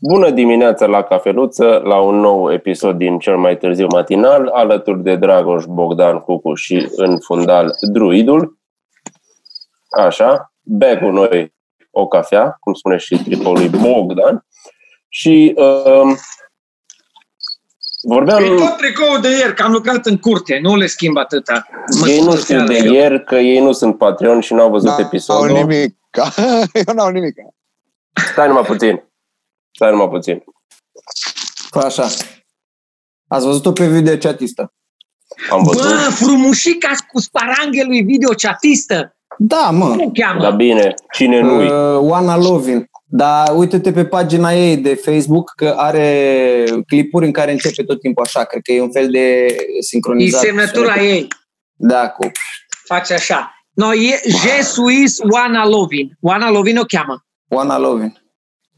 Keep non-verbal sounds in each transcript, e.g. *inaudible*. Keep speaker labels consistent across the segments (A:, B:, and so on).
A: Bună dimineața la cafeluță, la un nou episod din cel mai târziu matinal, alături de Dragoș, Bogdan, Cucu și în fundal Druidul. Așa, bea cu noi o cafea, cum spune și tripolul Bogdan. Și uh, vorbeam...
B: E tot tricoul de ieri, că am lucrat în curte, nu le schimb atâta. Mă
A: ei nu
B: scuzați,
A: știu de
B: eu.
A: ieri că ei nu sunt Patreon și n-au văzut episodul.
C: N-au nimic. *laughs* Eu n-au nimic.
A: Stai numai puțin. Stai numai puțin.
D: Fă așa. Ați văzut-o pe videochatistă?
A: Am văzut.
B: Bă, frumușica cu sparanghelui videochatistă.
D: Da, mă.
B: Cum o cheamă?
A: Dar bine, cine nu
D: Uh, Oana Lovin. Dar uite-te pe pagina ei de Facebook că are clipuri în care începe tot timpul așa. Cred că e un fel de
B: E
D: sincronizat.
B: semnătura ei.
D: Da, cu...
B: Face așa. No, e Je suis Oana Lovin. Oana Lovin o cheamă.
D: Oana Lovin.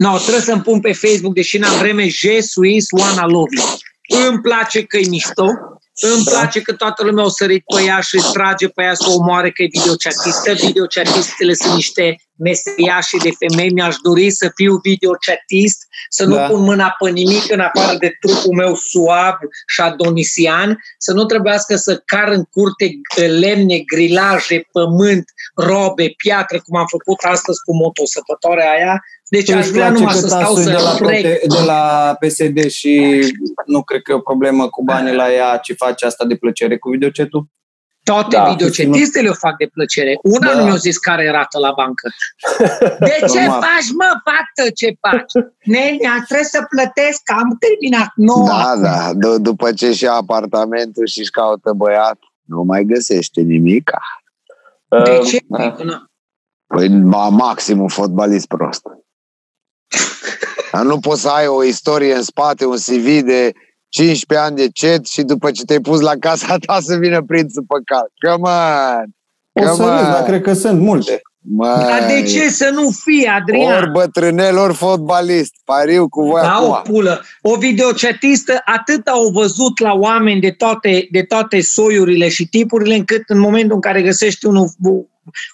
B: No, trebuie să-mi pun pe Facebook, deși n-am vreme, Je suis Oana Lovin. Îmi place că e mișto, îmi
D: Da.
B: place că toată lumea o sărit pe ea și îi trage pe ea să o omoare că e videochatistă. Videochatistele sunt niște meseriașe de femei. Mi-aș dori să fiu videochatist, să nu
D: Da.
B: pun mâna pe nimic în afară de trupul meu suav și adonisian, să nu trebuiască să car în curte lemne, grilaje, pământ, robe, piatră, cum am făcut astăzi cu motosăpătoarea aia. Deci
D: Tu
B: aș
D: îți
B: vrea
D: place
B: numai
D: că
B: să stau
D: tasul de la,
B: să
D: prote-
B: trec.
D: de la PSD și nu cred că e o problemă cu banii la ea, ci face asta de plăcere cu videocetul?
B: Toate
A: Da,
B: da, videocetistele o fac de plăcere. Una
D: Da.
B: nu mi-a zis care e rată la bancă. De *laughs* ce
D: Normal.
B: faci, mă, fată, ce faci? *laughs* Nenea, trebuie să plătesc, că am terminat. Nu,
C: Da, da. D- după ce și apartamentul și își caută băiat, nu mai găsește nimic.
B: De
A: Uh,
B: ce?
D: da.
B: Nu.
C: Păi, ba, maxim un fotbalist prost. *laughs* Dar nu poți să ai o istorie în spate, un CV de 15 ani de cet și după ce te-ai pus la casa ta să vină prințul pe cal. Come on!
D: O să
C: Come
D: râzi,
C: on!
D: dar cred că sunt multe.
B: Dar de ce să nu fie, Adrian?
C: Ori bătrânel, ori fotbalist. Pariu cu voi
B: Da, o
C: acum.
B: pulă. O videochatistă atât au văzut la oameni de toate, de toate soiurile și tipurile, încât în momentul în care găsești unul,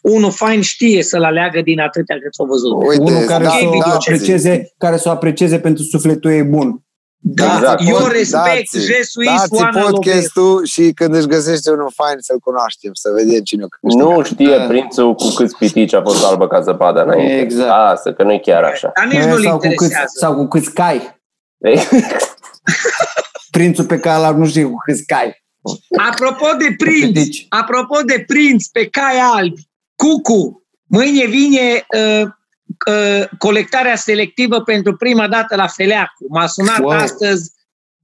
B: unul fain știe să-l aleagă din atâtea cât s-au văzut.
C: Uite,
D: Unul care
C: da,
D: să o
C: da,
D: aprecieze, care să o aprecieze pentru sufletul ei bun.
B: Da,
A: Exact.
B: eu respect,
C: Dați-
B: je suis
C: Dați
B: Oana Lobescu.
C: podcastul și când își găsește unul fain să-l cunoaștem, să vedem cine o câștigă.
A: nu știe
D: Da.
A: prințul cu câți pitici a fost albă ca zăpada înainte.
D: Exact.
A: Asta, că nu e chiar așa.
B: Dar nici nu-l
D: sau, cu câți,
B: interesează.
D: sau cu câți cai. *laughs* Prințul pe care l nu știu cu câți cai.
B: Apropo de prinț,
D: Deci-
B: apropo de prinț pe cai albi, Cucu, mâine vine uh, uh, colectarea selectivă pentru prima dată la Feleacu. M-a sunat
D: Wow.
B: astăzi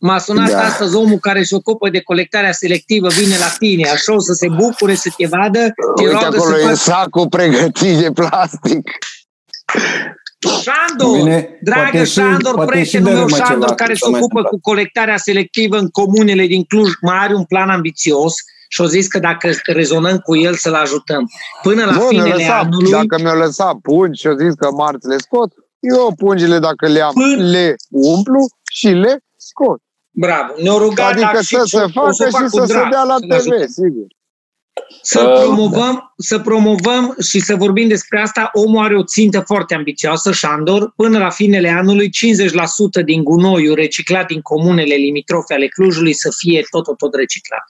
B: M-a sunat
C: Da.
B: astăzi omul care se ocupă de colectarea selectivă, vine la tine, așa o să se bucure să te vadă, te
C: Uite
B: roagă
C: acolo
B: să
C: e
B: faci
C: sacul pregătit de plastic.
B: Șandor,
D: Bine,
B: dragă
D: poate și-
B: Șandor,
D: poate și
B: prietenul meu
D: dărâmă
B: Șandor,
D: ceva,
B: care
D: cum
B: se
D: s-a mai
B: ocupă
D: întâmplat.
B: cu colectarea selectivă în comunele din Cluj, mai are un plan ambițios și au zis că dacă rezonăm cu el să-l ajutăm. Până la
C: Bă, mi-a
B: finele
C: lăsat,
B: anului,
C: dacă mi-au lăsat pungi și au zis că marți le scot, eu pungile dacă le am,
B: Până-
C: le umplu și le scot.
B: bravo, ne-au rugat
C: Adică
B: dar
C: să se
B: o
C: facă
B: să o fac
C: și
B: cu
C: să se
B: drag,
C: dea la
B: să-l ajutăm.
C: TV, sigur.
B: Să
A: Uh,
B: promovăm, să promovăm și să vorbim despre asta, omul are o țintă foarte ambițioasă, Șandor, până la finele anului 50% din gunoiul reciclat din comunele limitrofe ale Clujului să fie tot, tot, tot reciclat.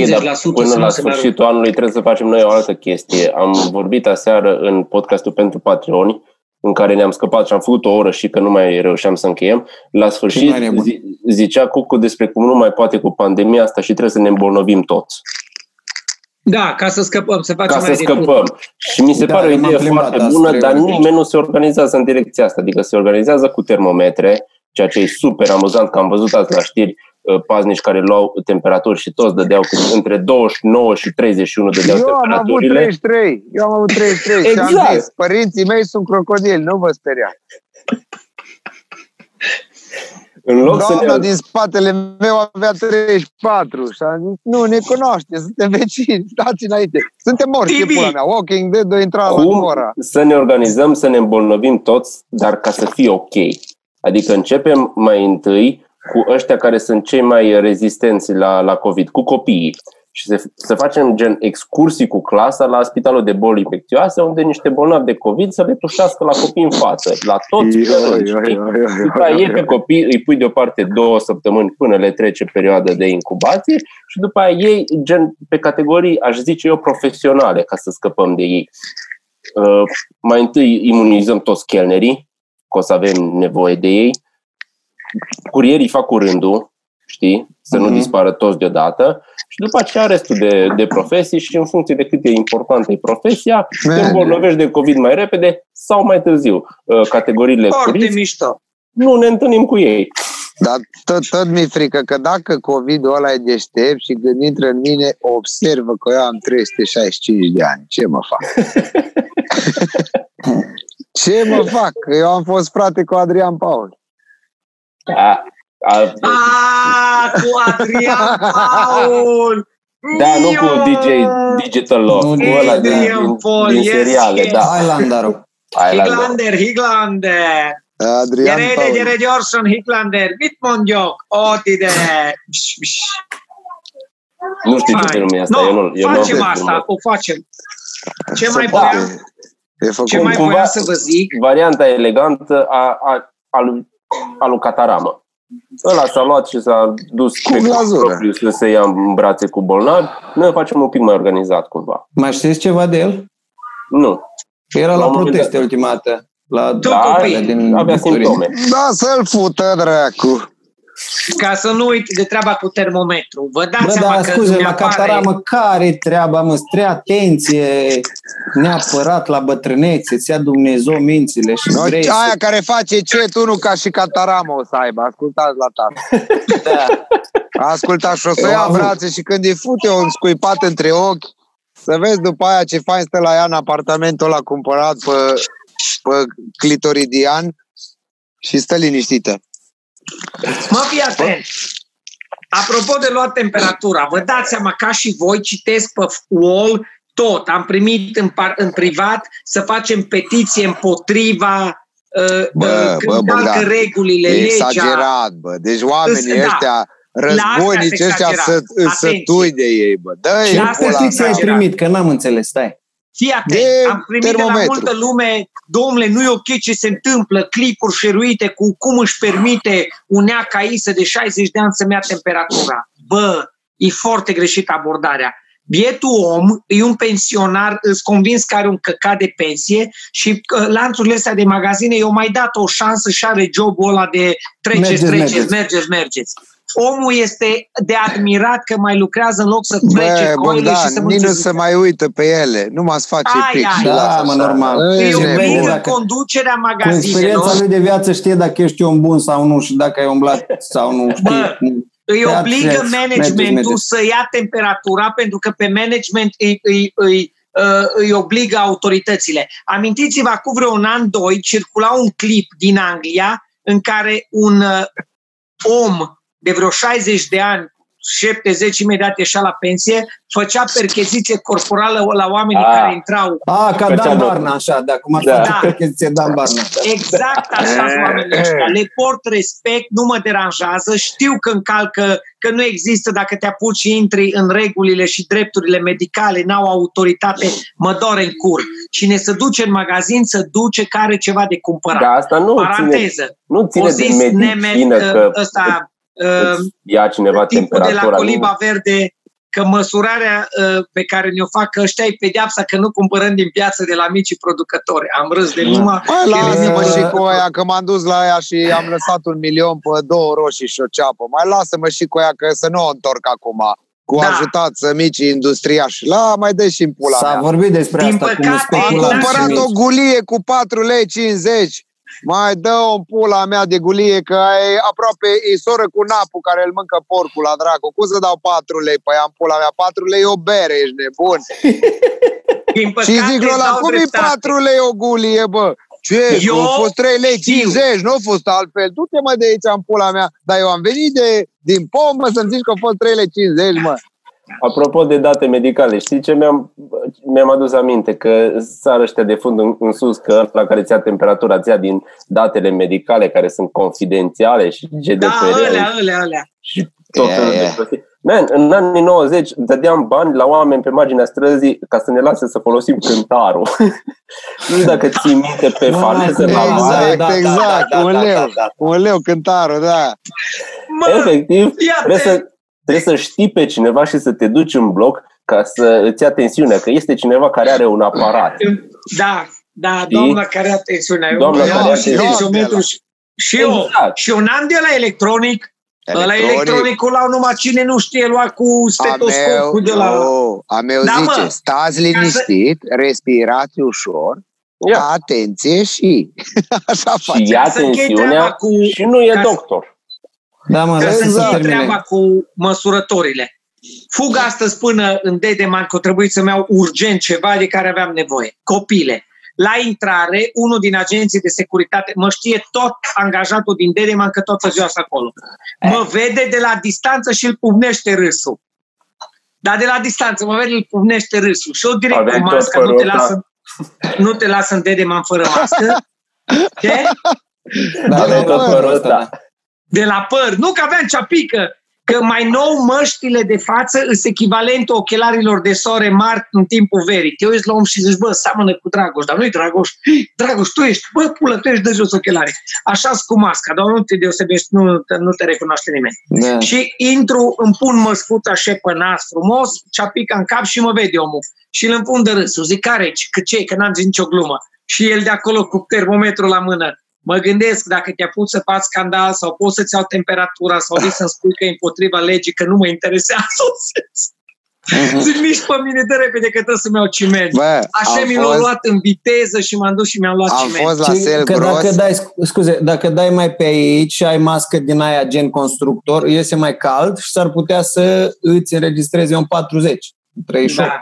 B: 50%
A: Ok, dar până
B: să
A: la
B: nu se mai
A: sfârșitul anului trebuie să facem noi o altă chestie. Am vorbit aseară în podcastul pentru Patreoni, în care ne-am scăpat și am făcut o oră și că nu mai reușeam să încheiem. La sfârșit
D: mai nebun.
A: zi, zicea Cucu despre cum nu mai poate cu pandemia asta și trebuie să ne îmbolnăvim toți.
B: Da, ca să scăpăm, să facem
A: Ca să
B: mai de tur.
A: scăpăm. Și mi se
D: Da,
A: pare o
D: eu m-am
A: idee
D: plimbat
A: foarte
D: azi
A: bună,
D: trei
A: dar
D: ori de
A: nimeni nu se organizează în direcția asta. Adică se organizează cu termometre, ceea ce e super amuzant, că am văzut azi la știri uh, paznici care luau temperaturi și toți dădeau cu, între 29 și 31 dădeau
C: Eu am avut
A: temperaturile.
C: 33, eu am avut 33 și am
A: Exact.
C: zis, părinții mei sunt crocodili, nu vă speriați.
A: În loc să
C: Doamna
A: ne...
C: din spatele meu avea 34 și am zis, nu, ne cunoaște, suntem vecini, stați înainte. Suntem morți, ce
B: Tibi!
C: pula mea. Walking Dead o intra la
A: cum
C: ora.
A: să ne organizăm, să ne îmbolnăvim toți, dar ca să fie ok. Adică începem mai întâi cu ăștia care sunt cei mai rezistenți la, la COVID, cu copiii. Și să, să facem gen excursii cu clasa la spitalul de boli infecțioase, unde niște bolnavi de COVID să le tușească la copii în față, la toți. După aia iei pe copii, îi pui deoparte două săptămâni până le trece perioada de incubație și după aia ei gen pe categorii, aș zice eu, profesionale, ca să scăpăm de ei. Uh, mai întâi imunizăm toți chelnerii, că o să avem nevoie de ei. Curierii fac curândul, știi? Să nu
D: Mhm.
A: dispară toți deodată. Și după aceea restul de, de profesii și în funcție de cât e importantă e profesia, te
C: Man.
A: îmbolnăvești de COVID mai repede sau mai târziu. Uh, Categoriile cu
B: Foarte
A: risc,
B: mișto.
A: nu ne întâlnim cu ei.
C: Dar tot, tot mi-e frică că dacă COVID-ul ăla e deștept și când intră în mine, observă că eu am 365 de ani. Ce mă fac? *laughs* Ce mă fac? Eu am fost frate cu Adrian Paul.
A: A, a,
B: Ah, cu Adrian Paul!
A: da, nu cu
B: Iu!
A: DJ Digital Love,
D: Nu,
A: cu ăla din,
B: Adrian
A: din,
B: Paul,
A: din
B: yes,
A: seriale,
B: yes.
A: da.
D: Highlanderul.
A: Highlander.
B: Highlander, Highlander.
C: Adrian
B: Gerede,
C: Paul.
B: Gerede Orson, Highlander, Vitmondiok, Otide. Bș, bș.
A: Nu știu ce
B: Hai.
A: film e asta,
B: Nu,
A: eu nu eu nu
B: facem
A: am
B: asta, o facem. Ce
C: Să
B: mai
C: poate.
B: voiam,
C: E făcut
B: ce mai
A: cumva-
B: voiam să vă zic?
A: varianta elegantă a, a, a, lui, a lui Cataramă. Ăla s-a luat și s-a dus
C: Cu
A: pe
C: glazură.
A: propriu să se ia în brațe cu bolnavi. Noi o facem un pic mai organizat cumva.
D: Mai știți ceva de el?
A: Nu.
D: Era
A: La
D: la
A: un moment
D: proteste
A: dat.
D: ultima dată. La
B: Tu,
A: Da,
B: copii,
D: din
A: avea
D: București.
A: simptome.
C: Da, să-l fută, dracu.
B: Ca să nu uit de treaba cu termometru. Vă dați
D: Bă,
B: seama
D: dar
B: că
D: scuze,
B: îmi
D: la
B: apare...
D: Cataramă, care treaba, mă? Spre atenție, neapărat la bătrânețe, ți-a Dumnezeu mințile și
C: No,
D: vrei
C: aia
D: să...
C: care face cet unul ca și Catarama o să aibă. Ascultați la tată. *laughs*
D: Da.
C: Ascultați și o să
D: Eu
C: ia
D: am-
C: brațe și când îi fute un scuipat între ochi, să vezi după aia ce fain stă la ea în apartamentul ăla cumpărat pe, pe clitoridian și stă liniștită.
B: Mă, fii atent. Apropo de luat temperatura, vă dați seama, ca și voi, citesc pe wall tot. Am primit în, par, în privat să facem petiție împotriva uh,
C: Bă,
B: uh, când
C: bă,
B: calcă
C: Bogdan,
B: regulile,
C: E
B: legea.
C: exagerat, bă. Deci oamenii
B: Da.
C: ăștia, războinici
B: La astea
C: ăștia
B: se
C: să,
B: exagerat.
C: să
B: Atenție.
C: tui de ei, bă. Dă-i
D: Ce
B: La
C: în
B: asta
C: pula
D: petiție ai
C: mea.
B: exagerat.
D: primit? Că n-am înțeles, stai.
B: Fii atent,
C: De
B: am primit de la
C: termometru.
B: multă lume, domnule, nu e ok ce se întâmplă, clipuri șeruite cu cum își permite un neacaisă de 60 de ani să-mi ia temperatura. Bă, e foarte greșit abordarea. Bietul om e un pensionar, îți convins că are un căcat de pensie și uh, lanțurile astea de magazine i-au mai dat o șansă și are jobul ăla de treceți,
D: Mergeți,
B: treceți,
D: mergeți.
B: mergeți, mergeți. Omul este de admirat că mai lucrează în loc să trece
C: Bă,
B: coile și
C: Bogdan,
B: să
C: nici nu
B: mânce
C: se mai uită pe ele. Nu m-ați face
B: Ai,
C: pic
B: ai,
C: și
D: Da,
C: lasă
D: mă,
C: așa.
D: normal.
C: E
B: Eu
D: vede
C: nebun.
B: vin în
D: dacă-
B: conducerea
D: Cu
B: magazinelor.
D: experiența lui de viață știe dacă ești un bun sau nu și dacă ai umblat sau nu știi.
B: Bă, Îi
D: Ia
B: obligă
D: treci,
B: managementul
D: mergeți, mergeți.
B: să ia temperatura pentru că pe management îi, îi, îi, uh, îi obligă autoritățile. Amintiți-vă, acum vreo un an, doi, circula un clip din Anglia în care un uh, om de vreo 60 de ani 70 imediat ieșea la pensie, făcea percheziție corporală la oamenii
A: Ah.
B: care intrau.
D: A, ca
A: Făcea
D: Dan
A: loc.
D: Barna, așa, da, cum ar
A: Da.
D: face percheziție Dan Barna.
B: Exact așa sunt oamenii ăștia. Le port respect, nu mă deranjează, știu că încalcă, că nu există dacă te apuci și intri în regulile și drepturile medicale, n-au autoritate, mă dore în cur. Cine se duce în magazin, să duce care ceva de cumpărat.
A: Dar asta nu ține,
B: Paranteză.
A: nu
B: O
A: ține de
B: zis
A: medicină
B: Nemet,
A: că
B: ăsta, uh,
A: îți ia cineva
B: tipul de la
A: temperatura.
B: Coliba Verde, că măsurarea uh, pe care ne-o fac că ăștia e pedeapsa că nu cumpărăm din piață de la micii producători. Am râs de numai.
C: Mai lasă-mă
D: Uh,
C: și cu aia, că m-am dus la ea și am lăsat un milion pe două roșii și o ceapă. Mai lasă-mă și cu aia, că să nu o întorc acum. Cu
B: Da.
C: ajutat să micii industriași. La, mai dă și în pula
D: S-a
C: mea.
D: vorbit despre
B: Din
D: asta, cum
B: păcate,
C: Am
D: speculanți și
C: cumpărat
D: mici.
C: o gulie cu 4 lei 50. Mai dă o pula mea de gulie că e aproape e soră cu napul care îl mâncă porcul la dracu. Cum să dau 4 lei pe ea în pula mea? 4 lei o bere, ești nebun. *laughs*
B: Din păcate,
C: Și zic lui
B: îți
C: ăla,
B: dau
C: cum e
B: dreptate.
C: 4 lei o gulie, bă? Ce?
B: Eu
C: au fost 3 lei
B: știu.
C: 50, nu a fost altfel. Du-te mă de aici în pula mea. Dar eu am venit de, din pomă să-mi zici că au fost 3 lei 50, mă.
A: Apropo de date medicale, știi ce mi-am, mi-am adus aminte? Că sar ăștia de fund în, în sus, că la care ți-a temperatura, ți-a din datele medicale care sunt confidențiale și GDPR
B: Da, alea, alea, alea.
A: și tot
C: Yeah,
A: felul
C: yeah.
A: de prostii. Man, în anii 90 dădeam bani la oameni pe marginea străzii ca să ne lase să folosim cântarul. *laughs* nu știu dacă ții minte pe
D: Mă,
A: faleză la
C: exact,
A: mare.
D: da, da,
C: exact,
D: da, da,
C: un
D: da,
C: leu.
D: da, da.
C: Un leu cântarul, da.
B: Mă,
A: Efectiv,
B: ia
A: trebuie să, trebuie să știi pe cineva și să te duci în bloc ca să îți ia tensiunea, că este cineva care are un aparat.
B: Da, da,
A: Știi?
B: doamna care a tensiunea. Eu
A: Doamna
B: eu
A: care
B: am
A: a
B: și
C: tensiunea.
B: tensiometru și, și eu.
A: Exact.
B: Și un an de la electronic, Ăla electronicul la numai cine nu știe lua cu
C: A
B: stetoscopul de
C: meu,
B: la...
C: nu, a meu
B: Da,
C: zice,
B: mă.
C: stați liniștit, respirați ușor,
A: Ia.
C: atenție și... *laughs* Așa
A: Și
C: face.
A: ia
B: să închei treaba
A: tensiunea
B: cu...
A: și nu e
B: ca să-
A: doctor.
D: Da, mă,
B: Ca
D: lasă
B: să
D: să
B: închei
D: termine.
B: treaba cu măsurătorile. Fug astăzi până în Dedeman, că o trebuie să-mi iau urgent ceva de care aveam nevoie. Copile. La intrare, unul din agenții de securitate mă știe tot angajatul din Dedeman, că toată ziua sunt acolo. Mă vede de la distanță și îl pumnește râsul. Dar de la distanță mă vede, îl pumnește râsul. Și eu direct
A: Aveai
B: cu
A: tot
B: masca, nu
A: părul
B: te,
A: ăsta.
B: lasă, nu te lasă în Dedeman fără mască. *laughs* Ce?
D: Da,
A: Aveai
D: da,
A: tot
D: da,
A: părul
D: da,
A: ăsta.
D: da.
B: de la păr. Nu că aveam ceapică, că mai nou măștile de față sunt echivalentul ochelarilor de soare mari în timpul verii. Te uiți la om și zici, bă, seamănă cu Dragoș, dar nu-i Dragoș. Dragoș, tu ești, bă, pulă, tu ești de jos ochelarii. așa cu masca, dar nu te deosebești, nu, te- nu te recunoaște nimeni.
D: Da.
B: Și intru, îmi pun măscuța așa pe nas frumos, ceapica în cap și mă vede omul. Și îl îmi pun de râsul. Zic, care Că ce Că n-am zis nicio glumă. Și el de acolo cu termometrul la mână. Mă gândesc dacă te-a pus să faci scandal sau poți să-ți iau temperatura sau vii să-mi spui că e împotriva legii, că nu mă interesează. *laughs*
D: Mhm.
B: Zic, mici pe mine de repede că trebuie să-mi iau ciment.
C: Bă,
B: Așa
C: am
B: mi l-au
C: fost,
B: luat în viteză și m-am dus și mi-am luat
C: am
B: ciment.
C: fost la
D: Și
C: sel
D: că
C: gros.
D: dacă dai, scuze, dacă dai mai pe aici și ai mască din aia gen constructor, iese mai cald și s-ar putea să îți înregistreze un 40, 38.
B: Da.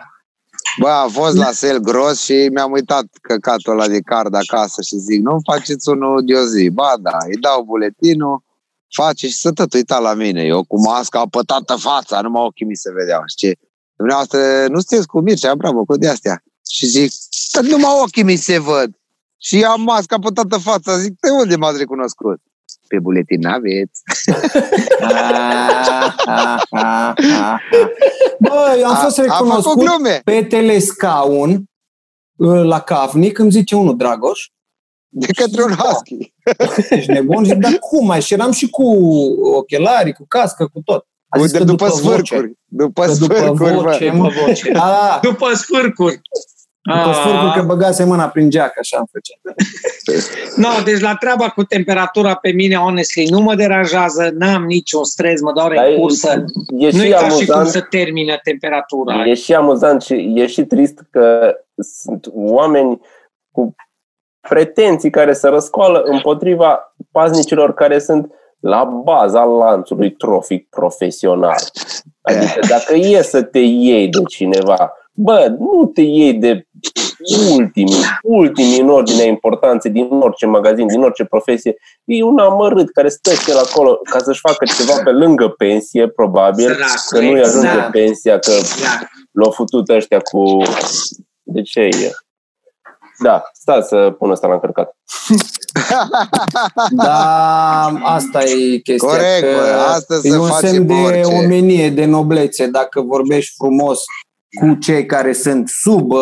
C: Bă, am fost la sel gros și mi-am uitat căcatul ăla de card acasă și zic, nu faceți unul de o zi. Ba da, îi dau buletinul, face și să tot uita la mine. Eu cu masca apătată fața, numai ochii mi se vedeau. Și ce? Dumneavoastră, nu sunteți cu Mircea, bravo, cu de astea. Și zic, "Dar numai ochii mi se văd. Și am masca apătată fața. Zic, de unde m-ați recunoscut? Pe buletin n-aveți.
D: Ah, ah, ah, ah. Bă, eu am fost
C: a, a făcut
D: recunoscut
C: glume.
D: pe telescaun uh, la Cavnic, îmi zice unul, Dragoș,
C: De către un husky. *laughs*
D: ești nebun? Zic, dar cum mai? Și eram și cu ochelari, cu cască, cu tot. A zis
C: Uite,
D: că
C: după
D: voce.
C: sfârcuri. După
D: Că după
C: sfârcuri,
D: voce,
C: bă.
D: mă.
B: voce. *laughs*
D: A,
B: După sfârcuri.
D: După
B: Ah.
D: sfârcuri că băgase mâna prin geac, așa am făcea.
B: No, deci la treaba cu temperatura pe mine, honestly, nu mă deranjează, n-am niciun stres, mă doare
A: Dar
B: în
A: e-
B: cursă.
A: E
B: Nu e
A: și
B: ca și cum
A: amuzant,
B: să termină temperatura.
A: e și amuzant și e și trist că sunt oameni cu pretenții care se răscoală împotriva paznicilor care sunt la baza lanțului trofic profesional. Adică dacă e să te iei de cineva, bă, nu te iei de ultimii, ultimii în ordinea importanței din orice magazin, din orice profesie. E un amărât care stă și el acolo ca să-și facă ceva pe lângă pensie, probabil,
B: Săracul,
A: că nu-i ajunge
B: exact.
A: pensia, că
B: Exact.
A: l-au futut ăștia cu... De ce e? Da, stați să pun ăsta la încărcat. *laughs*
D: Da, asta e chestia.
C: Corect,
D: că
C: bă, astăzi
D: e
C: se
D: un
C: face
D: semn de
C: orice.
D: omenie, de noblețe, dacă vorbești frumos cu cei care sunt sub uh,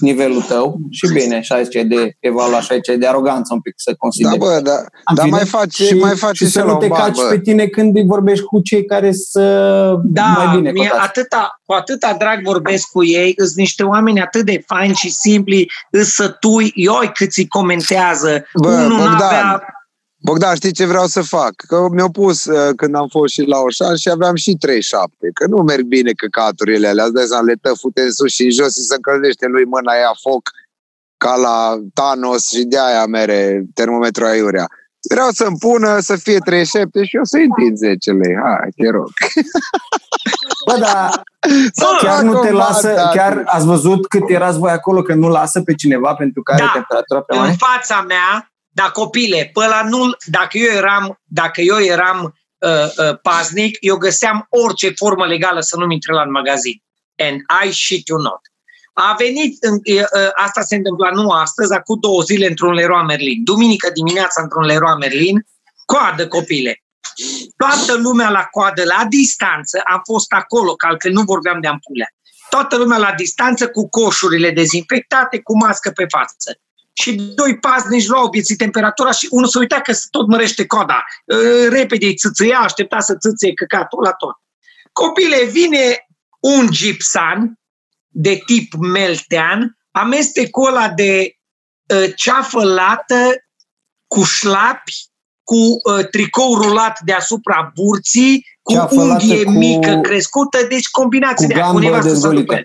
D: nivelul tău și bine, și aici e de evaluat și aici e de aroganță un pic să
C: Da,
D: consideri.
C: bă, da,
D: În
C: dar
D: fine,
C: mai face,
D: și,
C: mai face
D: și să
C: la
D: nu
C: un
D: te
C: ban,
D: caci
C: bă.
D: pe tine când îi vorbești cu cei care să
B: Da,
D: mai bine
B: mie
D: cotați.
B: atâta, cu atâta drag vorbesc cu ei, sunt niște oameni atât de faini și simpli, îs sătui, ioi cât îi comentează.
C: Bă,
B: Unul
C: Bogdan,
B: n-avea...
C: Bogdan, știi ce vreau să fac? Că mi-au pus uh, când am fost și la Oșan și aveam și 37, că nu merg bine căcaturile alea, îți dai seama, le tăfute în sus și în jos și se încălzește lui mâna aia foc ca la Thanos și de aia mere termometru aiurea. Vreau să-mi pună să fie 37 și eu să-i întind 10 lei. Hai, te rog. *laughs*
D: Bă, dar
C: Să
D: chiar
C: fac
D: nu te
C: un
D: lasă,
C: ban,
D: chiar
C: tati.
D: ați văzut cât erați voi acolo, că nu lasă pe cineva pentru care
B: Da.
D: are temperatura pe
B: în
D: mai?
B: fața mea, da copile, pe ăla nu, dacă eu eram, dacă eu eram uh, uh, paznic, eu găseam orice formă legală să nu-mi intre la în magazin. And I shit you not. A venit, în, uh, uh, asta se întâmpla nu astăzi, acum două zile într-un Leroy Merlin. Duminică dimineața într-un Leroy Merlin, coadă copile. Toată lumea la coadă, la distanță, am fost acolo, că altfel nu vorbeam de ampulea. Toată lumea la distanță cu coșurile dezinfectate, cu mască pe față. Și doi paznici luau vieții temperatura și unul se uita că se tot mărește coada. Uh, Repede îi țâțâia, aștepta să țâțâie căcatul la tot. Copile, vine un gipsan de tip meltean, amestecul ăla de uh, ceafă lată cu șlapi, cu uh, tricou rulat deasupra burții, cu
D: Ceafă
B: unghie
D: lată cu-
B: mică crescută, deci combinații
D: cu
B: de aia,
D: gambă
B: nevastă să
D: dezgolită.
B: ducă.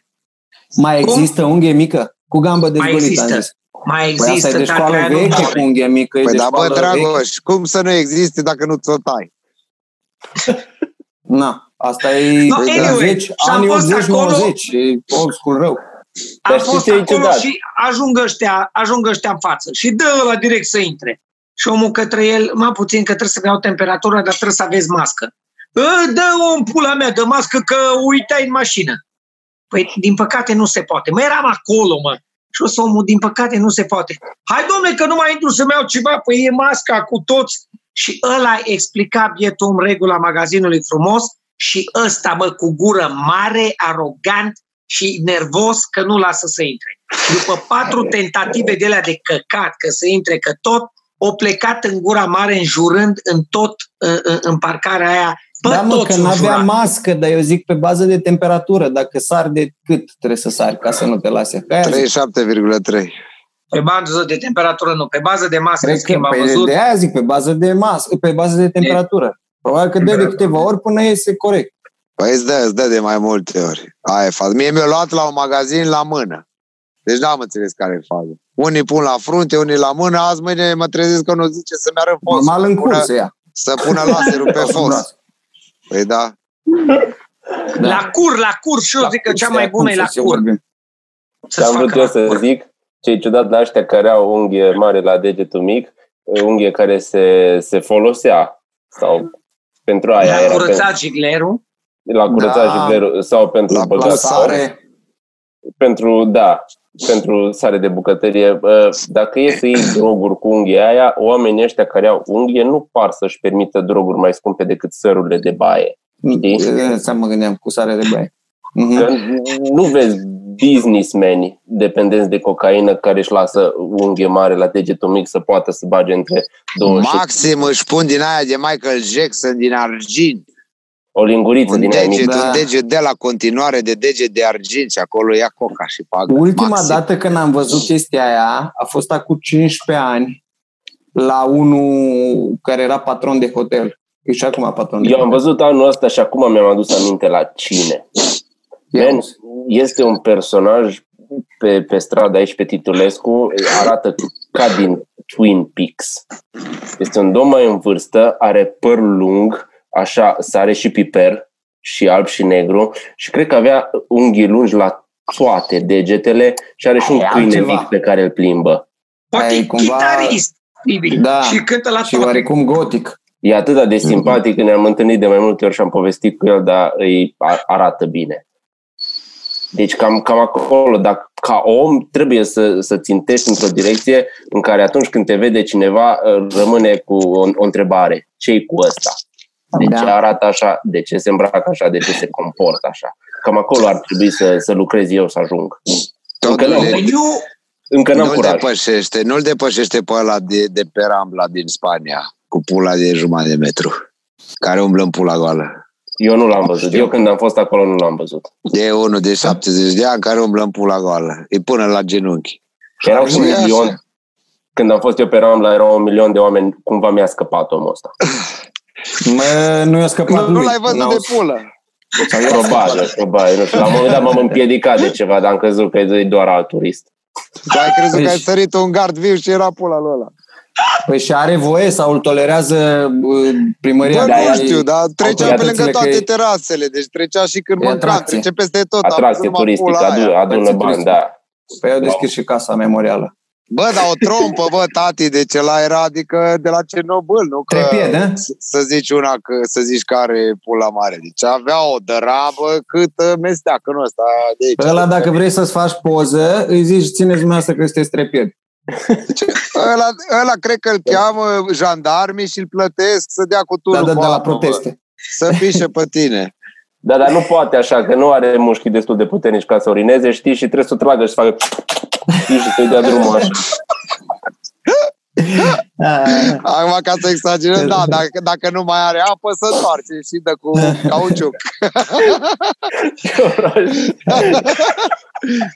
D: Mai
B: Cum?
D: există unghie mică? Cu gambă dezgolită, am
B: există.
D: Zis.
B: Mai
D: Păi asta
B: există,
D: e de
B: tata,
D: școală
B: aia nu
D: veche,
B: mor.
D: cu unghie mică, e
C: Păi
D: de
C: da, bă,
D: școală veche.
C: Dragoș, cum să nu existe dacă nu ți-o tai?
D: Na, asta e
B: No,
D: de
B: anyway,
D: 10,
B: și am
D: anii
B: fost
D: 80-90,
B: acolo-
D: e old school rău.
A: Dar
B: Am
A: știi
B: fost
A: ce e
B: acolo
A: ciudat?
B: și ajung ăștia, ajung ăștia în față și dă la direct să intre. Și omul către el, mai puțin că trebuie să-mi iau temperatura, dar trebuie să aveți mască. "Ă, Dă o pula mea de mască că uitai în mașină. Păi, din păcate, nu se poate. Mă, eram acolo, mă. Și o să omul, din păcate, nu se poate. Hai, domnule, că nu mai intru să-mi iau ceva, păi e masca cu toți. Și ăla explica bietul om regula magazinului frumos și ăsta, mă, cu gură mare, arogant și nervos că nu lasă să intre. După patru tentative de alea de căcat, că să intre, că tot, o plecat în gura mare, înjurând în tot, în, în, în parcarea aia, pe
D: Da, mă,
B: toți
D: că n-avea
B: înjurat.
D: mască, dar eu zic pe bază de temperatură. Dacă sar de cât trebuie să sari ca să nu te lase? Că aia zic.
C: 37,3.
B: Pe bază de temperatură nu, pe bază de masă, în
D: Cred că,
B: schimb, am
D: păi,
B: văzut.
D: de aia zic, pe bază de masă, pe bază de temperatură. Probabil că dă de câteva ori până iese corect.
C: Păi îți dă, îți dă de mai multe ori. Aia e fază. Mie mi-a luat la un magazin la mână. Deci n-am înțeles care e fază. Unii pun la frunte, unii la mână, azi mâine mă trezesc că nu zice să-mi arăt fost.
D: Normal în
C: pună-
D: curs ia.
C: Să pună laserul pe fost. Păi da.
D: Da.
B: La cur, la cur și eu zic că cea mai bună e la cur.
D: Vorbim.
A: Ce am
B: Să-ți
A: vrut
B: facă
A: eu
B: la
A: să
B: cur.
A: zic, ce e ciudat la ăștia care au unghie mare la degetul mic, unghie care se, se folosea sau pentru aia
B: La
A: era
B: curățat jiglerul.
A: pe, la curățat
D: Da.
A: jiglerul sau pentru
C: La
A: băgat
D: Sare.
A: Pentru, da, pentru sare de bucătărie. Bă, Dacă e să iei droguri cu unghia aia, oamenii ăștia care au unghie nu par să-și permită droguri mai scumpe decât sărurile de baie. Știi?
D: Asta mă gândeam cu sare de baie. Mhm.
A: Că nu vezi businessmeni dependenți de cocaină care își lasă unghie mare la degetul mic să poată să bage între două și
C: Maxim își pun din aia de Michael Jackson din argint.
A: O linguriță
C: Un
A: din aia
C: deget,
A: mică.
D: Da.
C: un deget de la continuare de deget de argint și acolo ia coca și pagă.
D: Ultima
C: Maxim.
D: dată când am văzut chestia aia a fost acum 15 ani la unul care era patron de hotel. E și acum patron de
A: Eu am
D: hotel.
A: văzut anul ăsta și acum mi-am adus aminte la cine.
D: Ia
A: Man,
D: uzi.
A: este un personaj pe, pe stradă aici pe Titulescu, arată ca din Twin Peaks. Este un domn mai în vârstă, are păr lung, așa, sare și piper, și alb și negru, și cred că avea unghii lungi la toate degetele și are și un
D: Aia e
A: câine
D: altceva.
A: mic pe care îl plimbă.
B: Poate
D: Aia e
B: e
D: cumva-
B: chitarist. Bibi.
D: Da.
B: Și cântă la
D: Și
B: toate.
D: oarecum gotic.
A: E atât de simpatic, că ne-am întâlnit de mai multe ori și am povestit cu el, dar îi a- arată bine. Deci cam, cam acolo, dacă ca om trebuie să, să țintești într-o direcție în care atunci când te vede cineva rămâne cu o, o întrebare. Ce-i cu ăsta? De
D: Da.
A: ce arată așa? De ce se îmbracă așa? De ce se comportă așa? Cam acolo ar trebui să, să lucrez eu să ajung. Încă
C: Totul
A: nu,
C: e-
B: Eu,
A: încă n-am
C: nu-l
A: curaj.
C: depășește, nu-l depășește pe ăla de, de pe Rambla din Spania, cu pula de jumătate de metru, care umblă în pula goală.
A: Eu nu l-am văzut. Eu când am fost acolo nu l-am văzut.
C: E unul de 70 de ani care umblă în pula goală. E până la genunchi.
A: Erau
C: Și
A: un
C: așa.
A: milion. Când am fost eu pe Rambla, erau un milion de oameni. Cumva mi-a scăpat omul ăsta. *laughs*
D: Mă, nu i-a scăpat
C: Nu, nu
D: lui.
C: l-ai văzut
D: N-au-
C: de pulă.
D: sau i-a
A: Probabil, probabil. Nu știu. La un moment dat m-am împiedicat de ceva, dar am crezut că e doar alt turist.
C: Tu ai crezut că ai
D: Deci-
C: sărit un gard viu și era pula lui ăla.
D: Păi și are voie sau îl tolerează uh, primăria?
C: Bă,
A: da,
C: nu
A: ea-
C: știu, dar trecea pe
D: autoritățile
C: lângă
D: că
C: toate
D: e-
C: terasele, deci trecea și când
D: E
C: mânca,
D: atracție.
C: trece peste tot. a
A: Atracție
C: văzut numai
A: turistică,
C: pula
A: adu,
C: aia.
A: adună
D: Atracție
A: bani,
D: turistică.
A: da.
D: Păi au deschis și casa memorială.
C: Bă, dar o trompă, bă, tati, deci ăla era, adică de la Cernobâl, nu? Că
D: Trepied, eh?
C: s- să zici una, că, să zici că are pula mare. Deci avea o dărabă cât uh, mesteacă în ăsta de aici.
D: Ăla, dacă vrei să-ți faci poză, îi zici, țineți dumneavoastră că sunteți trepied.
C: Ăla, ăla cred că îl cheamă jandarmii și îl plătesc să dea cu turul
D: Da, da,
C: cu
D: de la
C: apă, bă.
D: proteste.
C: Să pișe pe tine.
A: Da, dar nu poate așa, că nu are mușchii destul de puternici ca să urineze, știi, și trebuie să o tragă și să facă știi, și să-i dea drumul așa.
D: Ah, *laughs*
C: Acum, ca să exagerăm, da, *laughs* dacă, dacă nu mai are apă, să întoarce și dă cu cauciuc. *laughs*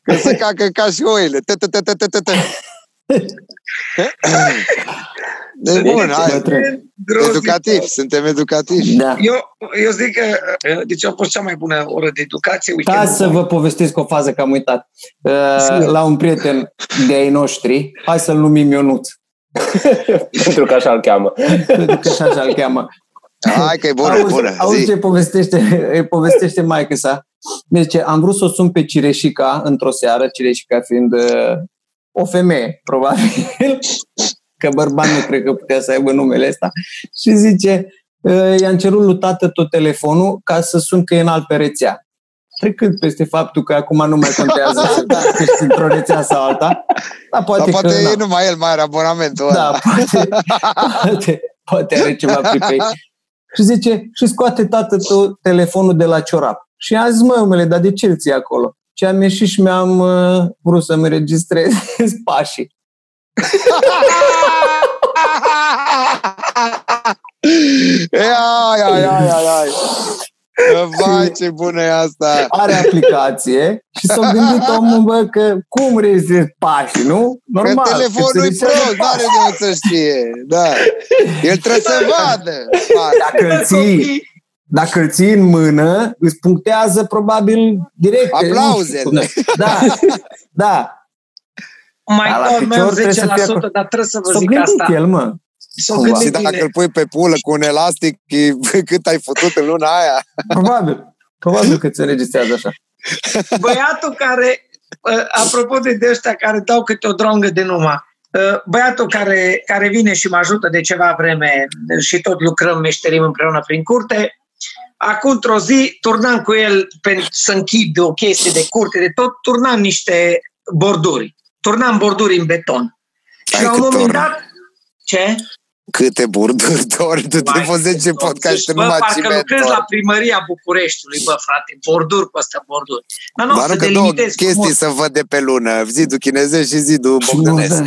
C: Că se cacă ca și oile. Tă, tă, tă, tă, tă, tă, tă. Deci, bun, hai.
D: bătrân.
B: Grozitor.
C: Educativ, suntem educativi.
D: Da.
B: Eu, eu zic că uh, deci a fost cea mai bună oră de educație.
D: Ca
B: weekendul
D: să vă povestesc o fază că am uitat. Uh, La un prieten de ai noștri, hai să-l numim Ionuț, *laughs*
A: Pentru că așa îl cheamă.
D: pentru că și așa îl cheamă.
C: Hai că e bună, e
D: auzi,
C: bună.
D: auzi
C: Zi.
D: ce povestește, îi povestește maică sa. Deci am vrut să o sun pe Cireșica într-o seară, Cireșica fiind uh, o femeie, probabil, *laughs* că bărbat nu cred că putea să aibă numele ăsta. Și zice, uh, i-am cerut lui tată tot telefonul ca să sun că e în alt pe rețea. Trecând peste faptul că acum nu mai contează *laughs* să dacă ești într-o rețea sau alta, dar poate,
C: Dar
D: că...
C: poate
D: na.
C: e numai el mai are abonamentul
D: Da,
C: ăla.
D: poate, *laughs* poate, poate are ceva pripei. Și zice, și scoate tată tot telefonul de la ciorap. Și a zis, mă, omule, dar de ce îl ții acolo? Și am ieșit și mi-am uh, vrut să-mi înregistrez *laughs* pașii.
C: Ai, ai, ai, ai, ai. Vai, ce bună e asta!
D: Are aplicație și s-a gândit omul, bă, că cum registrezi pașii, nu?
C: Că
D: Normal. că
C: telefonul
D: se
C: e
D: înregistrează
C: prost, nu are de unde să știe. Da. El trebuie să vadă.
D: Dacă îl ții, dacă îl ții în mână, îți punctează probabil direct.
C: Aplauzele.
D: Nu știu cum- Da, da.
B: Mai
D: Da, la
B: dormeam
D: picior trebuie să
B: 10%,
D: fie acolo.
B: dar trebuie să vă
D: S-a
B: zic
D: gândit
B: asta.
D: el, mă.
B: S-a
D: Cumva.
C: Și
B: gândit
C: dacă
B: bine.
C: îl pui pe pulă cu un elastic, e- *laughs* cât ai făcut în luna aia?
D: Probabil. Probabil că ți înregistrează așa.
B: Băiatul care, uh, apropo de de ăștia care dau câte o drongă de numai, uh, băiatul care, care vine și mă ajută de ceva vreme și tot lucrăm, meșterim împreună prin curte, acum într-o zi turnam cu el pentru să închid o chestie de curte, de tot, turnam niște borduri. Turnam borduri în beton. Și
C: Hai
B: la un
C: cât
B: moment
C: torn.
B: dat, ce?
C: Câte burduri, *laughs* doar tu te
B: Mai
C: poți 10 podcast
B: Deci,
C: și
B: bă,
C: numai
B: parcă
C: ciment.
B: lucrez
C: doar.
B: la primăria Bucureștiului, bă, frate, borduri pe ăsta, borduri. Dar nu,
C: Dar
B: să
C: nu că două
B: delimitez
C: chestii
B: frumos.
C: să văd de pe lună. Zidul chinezesc și zidul bogdanesc.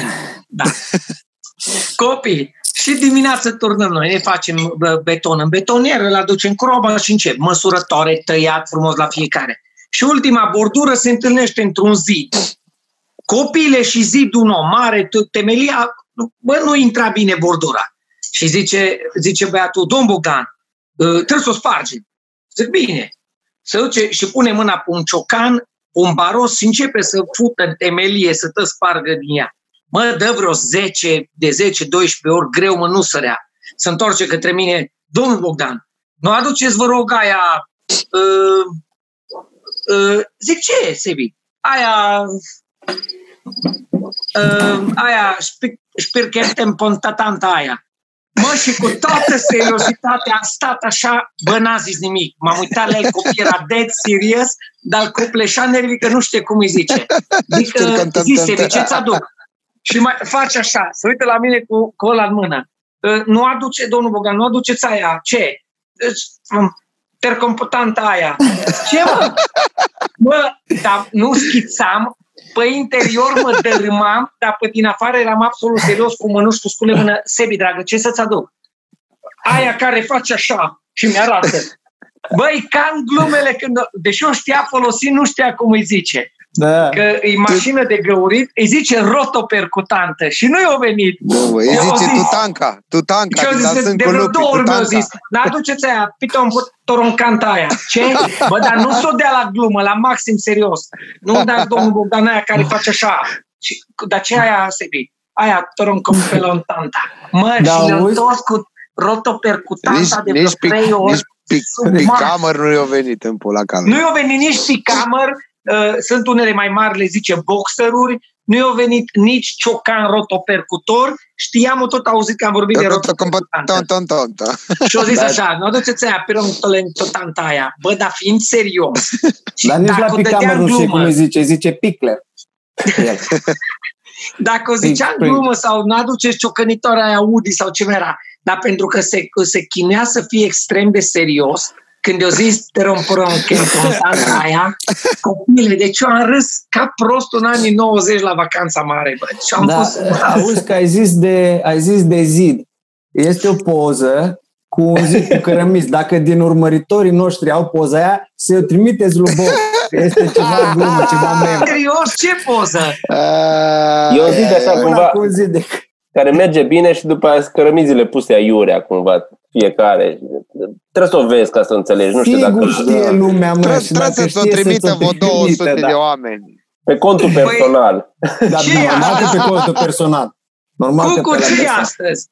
B: Da. *laughs* Copii, și dimineața turnăm noi, ne facem bă, beton în betonier, îl aducem croba și încep. Măsurătoare, tăiat frumos la fiecare. Și ultima bordură se întâlnește într-un zid. Copiile și zidul nou, mare, t- temelia, bă, nu intra bine bordura. Și zice, zice băiatul, domn Bogdan, ă, trebuie să o spargem. Zic, bine. Se duce și pune mâna pe un ciocan, un baros și începe să fută în temelie, să te spargă din ea. Mă, dă vreo 10, de 10-12 ori greu, mă, nu sărea. Se întoarce către mine, domnul Bogdan, nu aduceți, vă rog, aia... Uh, uh, zic, ce, Sebi? Aia... Uh, aia, șpirchentem pontatanta aia. Mă, și cu toată seriozitatea am stat așa, bă, n-a zis nimic. M-am uitat la el, copil era dead serious, dar copleșa nervii că nu știe cum îi zice. Zic, uh, zi, Sebi, ce-ți aduc? Și mai face așa, se uită la mine cu, cu ăla în mână. Uh, Nu aduce, domnul Bogan, nu aduceți aia. Ce? Deci, um, Tercomputanta aia. Ce, mă? Mă, dar nu schițam, pe interior mă dărâmam, dar pe din afară eram absolut serios cu mănuși cu scule în mână. Sebi, dragă, ce să-ți aduc? Aia care face așa și mi-arată. Băi, ca în glumele când... Deși o știa folosi, nu știa cum îi zice.
D: Da.
B: Că e mașină de găurit, îi zice rotopercutantă și nu i-a venit.
C: Nu, bă, îi
B: Eu
C: zice
B: zis-
C: Tutanka, Tutanka,
B: Și eu
C: din
B: zis, de,
C: dansând
B: de
C: cu
B: vreo
C: lupi,
B: două ori mi-au
C: Tutanka.
B: zis, dar aduceți aia, piton toroncanta aia. Ce? Bă, dar nu s-o dea la glumă, la maxim serios. Nu da domnul Bogdan aia care face așa. Și, dar ce aia, Sebi? Aia toroncopelontanta. Mă,
D: Da,
B: și le-au
D: auzi?
B: întors cu rotopercutanta de vreo
C: nici, pic,
B: trei ori.
C: nici pic,
B: Sub
C: picamăr nu i-a venit în pula calmă.
B: Nu i-au venit nici picamăr, uh, sunt unele mai mari, le zice boxeruri, nu i-au venit nici ciocan rotopercutor, știam, tot auzit că am vorbit de rotopercutantă.
C: Ton, ton, ton, ton.
B: Și au zis
D: Da.
B: așa, nu aduceți aia pe totanta aia. Bă, dar fiind serios. *laughs* și
D: Dar nici la
B: dacă o dădea
D: picamăr
B: în
D: nu știu
B: glumă,
D: cum îi zice, zice picler. El. *laughs*
B: Dacă o ziceam
D: Păi-
B: glumă sau nu aduceți ciocănitoarea aia Audi sau ce era, dar pentru că se, se chinea să fie extrem de serios, când eu zis tromprăm că aia, copile, deci eu am râs ca prost în anii 90 la vacanța mare, bă. Și am
D: Da,
B: fost...
D: auzi că ai zis, de, ai zis de zid. Este o poză cu un zid cu cărămizi. Dacă din urmăritorii noștri au poza aia, să o trimiteți lui Bob. Că Este ceva glumă, ceva mem.
B: Serios, ce poză?
A: Eu zic așa
D: Una
A: cumva,
D: cu un zid de...
A: care merge bine și după aia cărămizile puse aiurea cumva fiecare. Trebuie să o vezi ca să înțelegi. Nu știu
D: Sigur
A: dacă
D: știe lumea, mă.
C: Trebuie
D: și
C: trebuie
D: dacă
C: să o
D: știe
C: trimită
D: să
C: vreo 200
D: trimită,
C: de
D: da.
C: oameni.
A: pe contul personal.
D: Dar
B: Ce e
D: normal
B: asta?
D: că pe contul personal. Normal că
B: Cucu,
D: pe la
B: ce e
D: personal.
B: astăzi?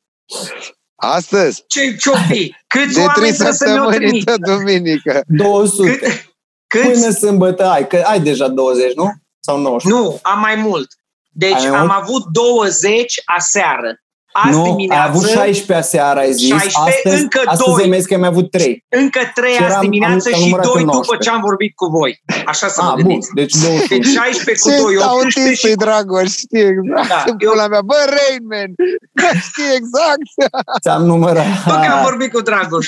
C: Astăzi,
B: Ce ce fi? Câți
C: de
B: oameni
C: trei
B: trebuie să mi-o
C: săptămâni
B: trimită?
C: de duminică.
D: 200.
B: Cât,
D: Până
B: câți?
D: sâmbătă ai, că ai deja 20, nu? Sau 19?
B: Nu, am mai mult. Deci
D: Ai mai
B: am
D: mult?
B: avut 20 aseară. Azi
D: nu,
B: dimineață,
D: ai avut 16 aseară, ai zis.
B: 16,
D: astăzi,
B: încă
D: astăzi
B: doi.
D: ai mai zis că ai mai avut 3.
B: încă 3
D: Și
B: azi
D: eram-
B: dimineață
D: am- am
B: și
D: numărat
B: 2
D: în
B: după
D: 19.
B: ce am vorbit cu voi. Așa să mă
D: Ah, bun,
B: gândiți.
D: deci 20.
B: Deci 16 cu
C: Ce
B: 2, 18
C: autist
B: și
C: e Dragoș, știi exact.
B: Da,
C: Da,
B: eu-
C: Pula mea, bă, Rainman, *laughs* știi exact.
D: Ți-am numărat.
B: Bă, că am vorbit cu Dragoș.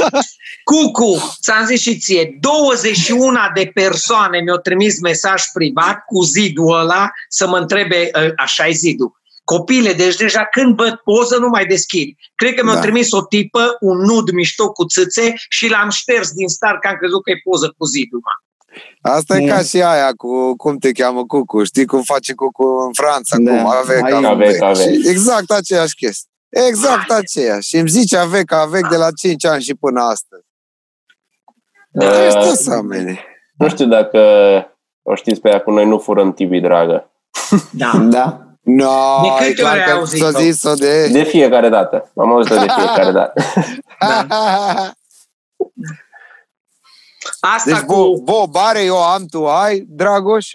B: Cucu, ți-am zis și ție, 21 de persoane mi-au trimis mesaj privat cu zidul ăla să mă întrebe, ă, așa e zidul. Copile, deci deja când văd poză nu mai deschid. Cred că mi-au
C: Da.
B: trimis o tipă, un nud mișto cu țâțe și l-am șters din start că am crezut că e poză cu zidul. mă.
C: Asta e
D: Mm.
C: ca și aia cu cum te cheamă Cucu. Știi cum face Cucu în Franța?
D: Da,
C: Cum avec,
D: ai-
C: avec.
A: Avec, avec.
C: Și Exact aceeași chestie. Exact aceeași. Și îmi zice avec, avec de la 5 ani și până astăzi.
A: Uh,
C: Este să mene.
A: nu știu dacă o știți pe ea cu noi nu furăm TV dragă.
B: Da.
D: Da.
C: No,
B: De
C: e
B: câte
C: clar
B: ori ai
C: că
B: auzit-o?
C: s-a zis-o de...
A: De fiecare dată. Am auzit de fiecare dată. *laughs*
B: Asta
C: Deci,
B: cu...
C: Bo, Bob are, eu am, tu ai, Dragoș?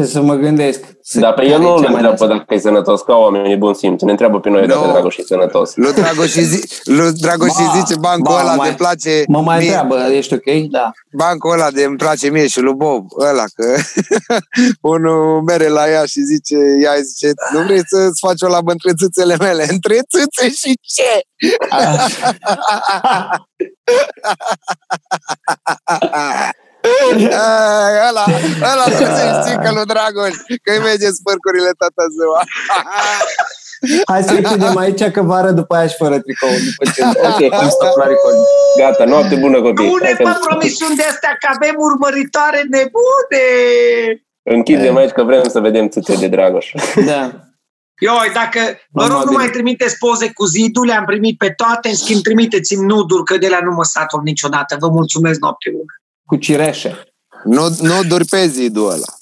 D: Trebuie să mă gândesc. Să-
A: Dar pe el nu
D: care e
A: îl
D: cea mai
A: întreabă dacă e sănătos, ca oamenii bun simț. Ne întreabă pe noi dacă
C: Nu.
A: Dragoș e sănătos.
C: Lui Dragoș îi zi, lui Dragoș îi
D: Ba,
C: zice bancul
D: ba,
C: ăla
D: mai-
C: de place
D: Mă mai
C: mie,
D: întreabă, ești ok? Da.
C: bancul ăla de îmi place mie și lui Bob, ăla, că *laughs* unul mere la ea și zice, ea îi zice, nu vrei să-ți faci o labă între țâțele mele? *laughs* Între țâțe și ce? *laughs* Ai, *laughs* ăla, ăla *laughs* trebuie să știi că lui Dragoș, că îi merge spărcurile toată ziua. *laughs*
D: Hai să închidem aici că vară după aia și fără tricou. După ce
A: Ok.
D: am stop la recording.
A: Gata, noapte bună copii.
B: Nu ne
A: Hai că
B: fă promisiuni de astea că avem urmăritoare nebune!
A: Închidem aici că vrem să vedem țâțe de Dragoș.
D: Da.
B: Ioi, dacă vă
D: Am
B: rog nu
D: bine.
B: mai trimiteți poze cu zidul, le-am primit pe toate, în schimb trimiteți-mi nuduri, că de la nu mă satur niciodată. Vă mulțumesc, noapte bună!
D: Cu cireșe.
C: Nu, nu duri pe zidul ăla.